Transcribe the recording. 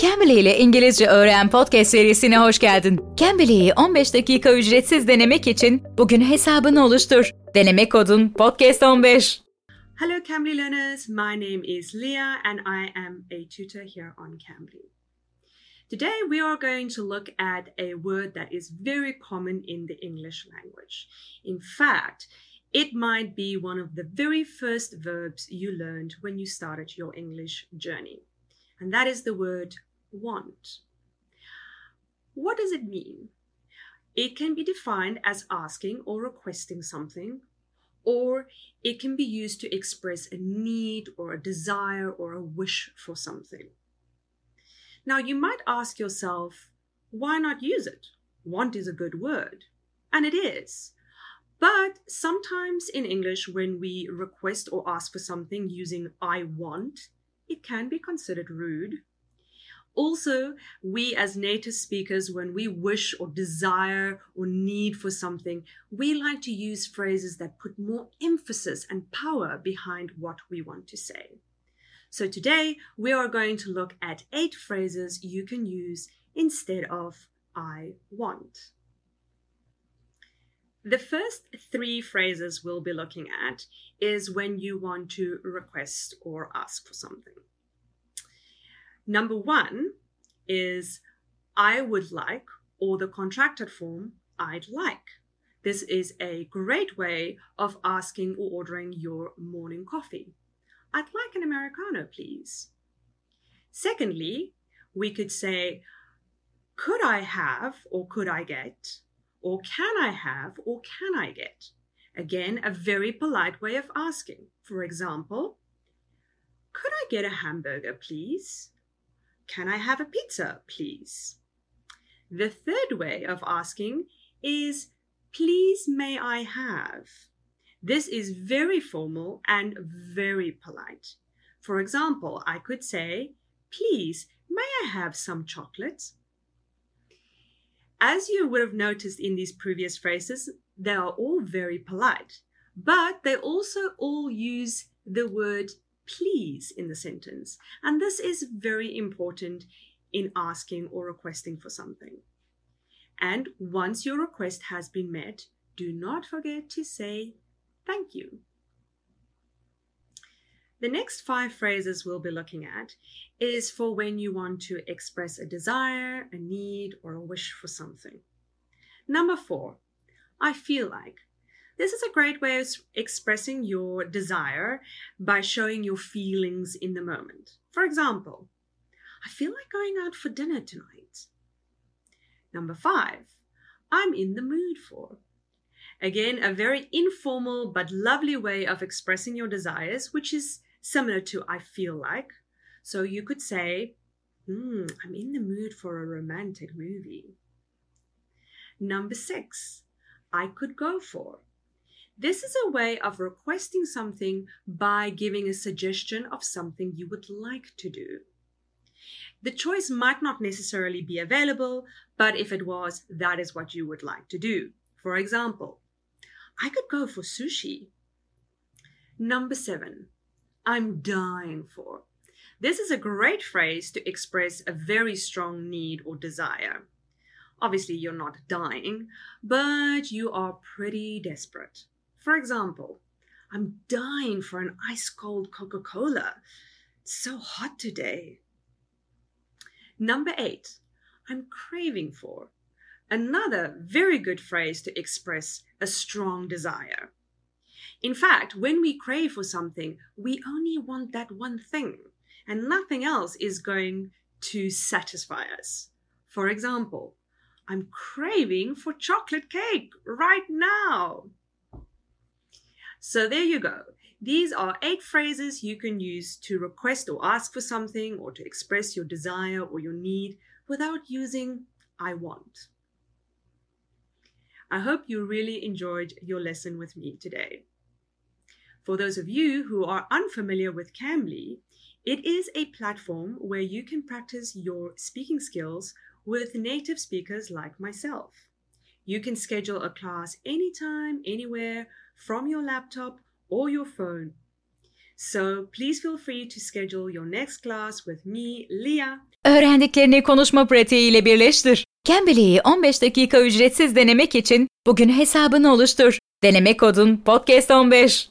Cambly ile İngilizce Öğren podcast serisine hoş geldin. Cambly'i 15 dakika ücretsiz denemek için bugün hesabını oluştur. Deneme kodun podcast15. Hello Cambly learners, my name is Leah and I am a tutor here on Cambly. Today we are going to look at a word that is very common in the English language. In fact, it might be one of the very first verbs you learned when you started your English journey. And that is the word want. What does it mean? It can be defined as asking or requesting something, or it can be used to express a need or a desire or a wish for something. Now, you might ask yourself, why not use it? Want is a good word. And it is. But sometimes in English, when we request or ask for something using I want, it can be considered rude also, we as native speakers, when we wish or desire or need for something, we like to use phrases that put more emphasis and power behind what we want to say. So today we are going to look at eight phrases you can use instead of I want. The first three phrases we'll be looking at is when you want to request or ask for something. Number one is I would like, or the contracted form, I'd like. This is a great way of asking or ordering your morning coffee. I'd like an Americano, please. Secondly, we could say, could I have, or could I get, or can I have, or can I get? Again, a very polite way of asking. For example, could I get a hamburger, please? Can I have a pizza, please? The third way of asking is, Please may I have? This is very formal and very polite. For example, I could say, Please, may I have some chocolate? As you would have noticed in these previous phrases, they are all very polite, but they also all use the word please in the sentence. And this is very important in asking or requesting for something. And once your request has been met, do not forget to say thank you. The next five phrases we'll be looking at is for when you want to express a desire, a need, or a wish for something. Number four, I feel like. This is a great way of expressing your desire by showing your feelings in the moment. For example, I feel like going out for dinner tonight. Number five, I'm in the mood for. Again, a very informal but lovely way of expressing your desires, which is similar to I feel like. So you could say, mm, I'm in the mood for a romantic movie. Number six, I could go for. This is a way of requesting something by giving a suggestion of something you would like to do. The choice might not necessarily be available, but if it was, that is what you would like to do. For example, I could go for sushi. Number seven, I'm dying for. This is a great phrase to express a very strong need or desire. Obviously, you're not dying, but you are pretty desperate. For example, I'm dying for an ice cold Coca Cola. It's so hot today. Number eight, I'm craving for. Another very good phrase to express a strong desire. In fact, when we crave for something, we only want that one thing, and nothing else is going to satisfy us. For example, I'm craving for chocolate cake right now. So there you go. These are eight phrases you can use to request or ask for something or to express your desire or your need without using I want. I hope you really enjoyed your lesson with me today. For those of you who are unfamiliar with Cambly, it is a platform where you can practice your speaking skills with native speakers like myself. You can schedule a class anytime, anywhere from your laptop or your phone. So please feel free to schedule your next class with me, Leah. Öğrendiklerini konuşma pratiğiyle birleştir. Cambly'i 15 dakika ücretsiz denemek için bugün hesabını oluştur. Deneme kodun podcast 15.